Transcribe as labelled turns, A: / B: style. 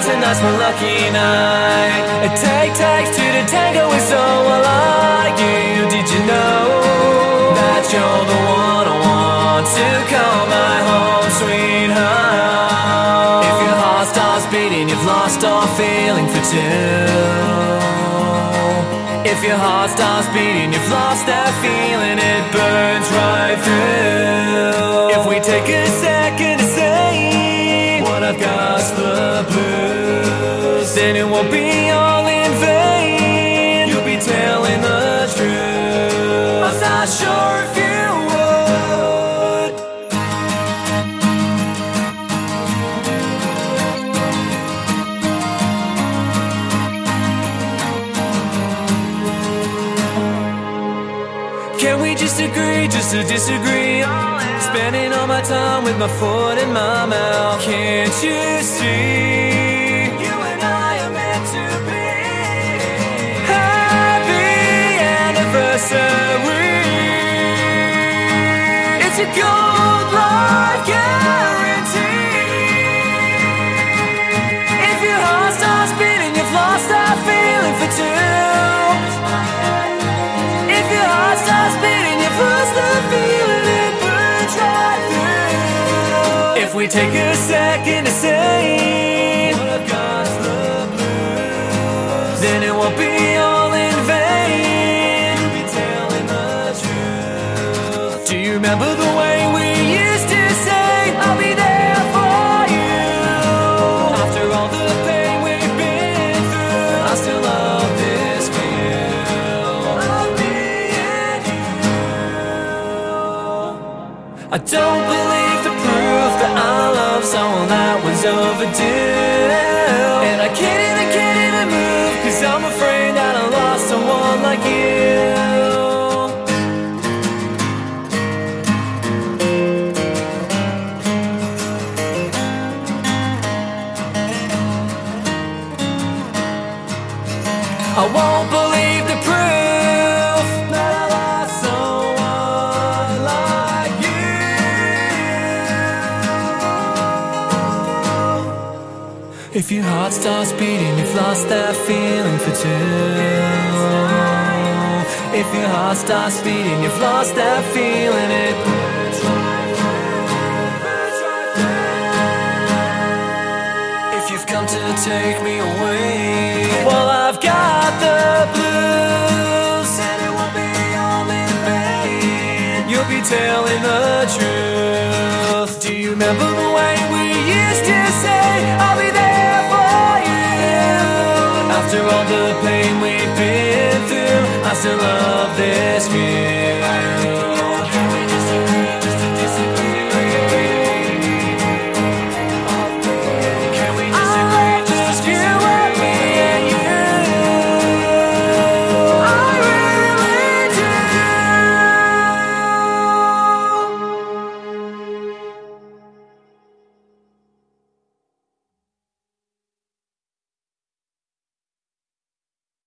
A: last one lucky night. It take takes two to tango with someone like you. Did you know that you're the one I want to call my home, sweetheart? If your heart starts beating, you've lost all feeling for two. If your heart starts beating, you've lost that feeling, it burns then it won't be all in vain. You'll be telling the truth. I'm not sure if you would. Can we just agree just to disagree? Spending all my time with my foot in my mouth. Can't you see? We take a second to say I don't believe the proof that I love someone that was overdue. And I can't even, can't even move, cause I'm afraid that I lost someone like you. I won't believe If your heart starts beating, you've lost that feeling for two. If your heart starts beating, you've lost that feeling. It. If you've come to take me away, well, I've got the blues, and it won't be all in vain. You'll be telling the truth. Do you remember the way we used to say, I'll be there? After all the pain we've been through, I still love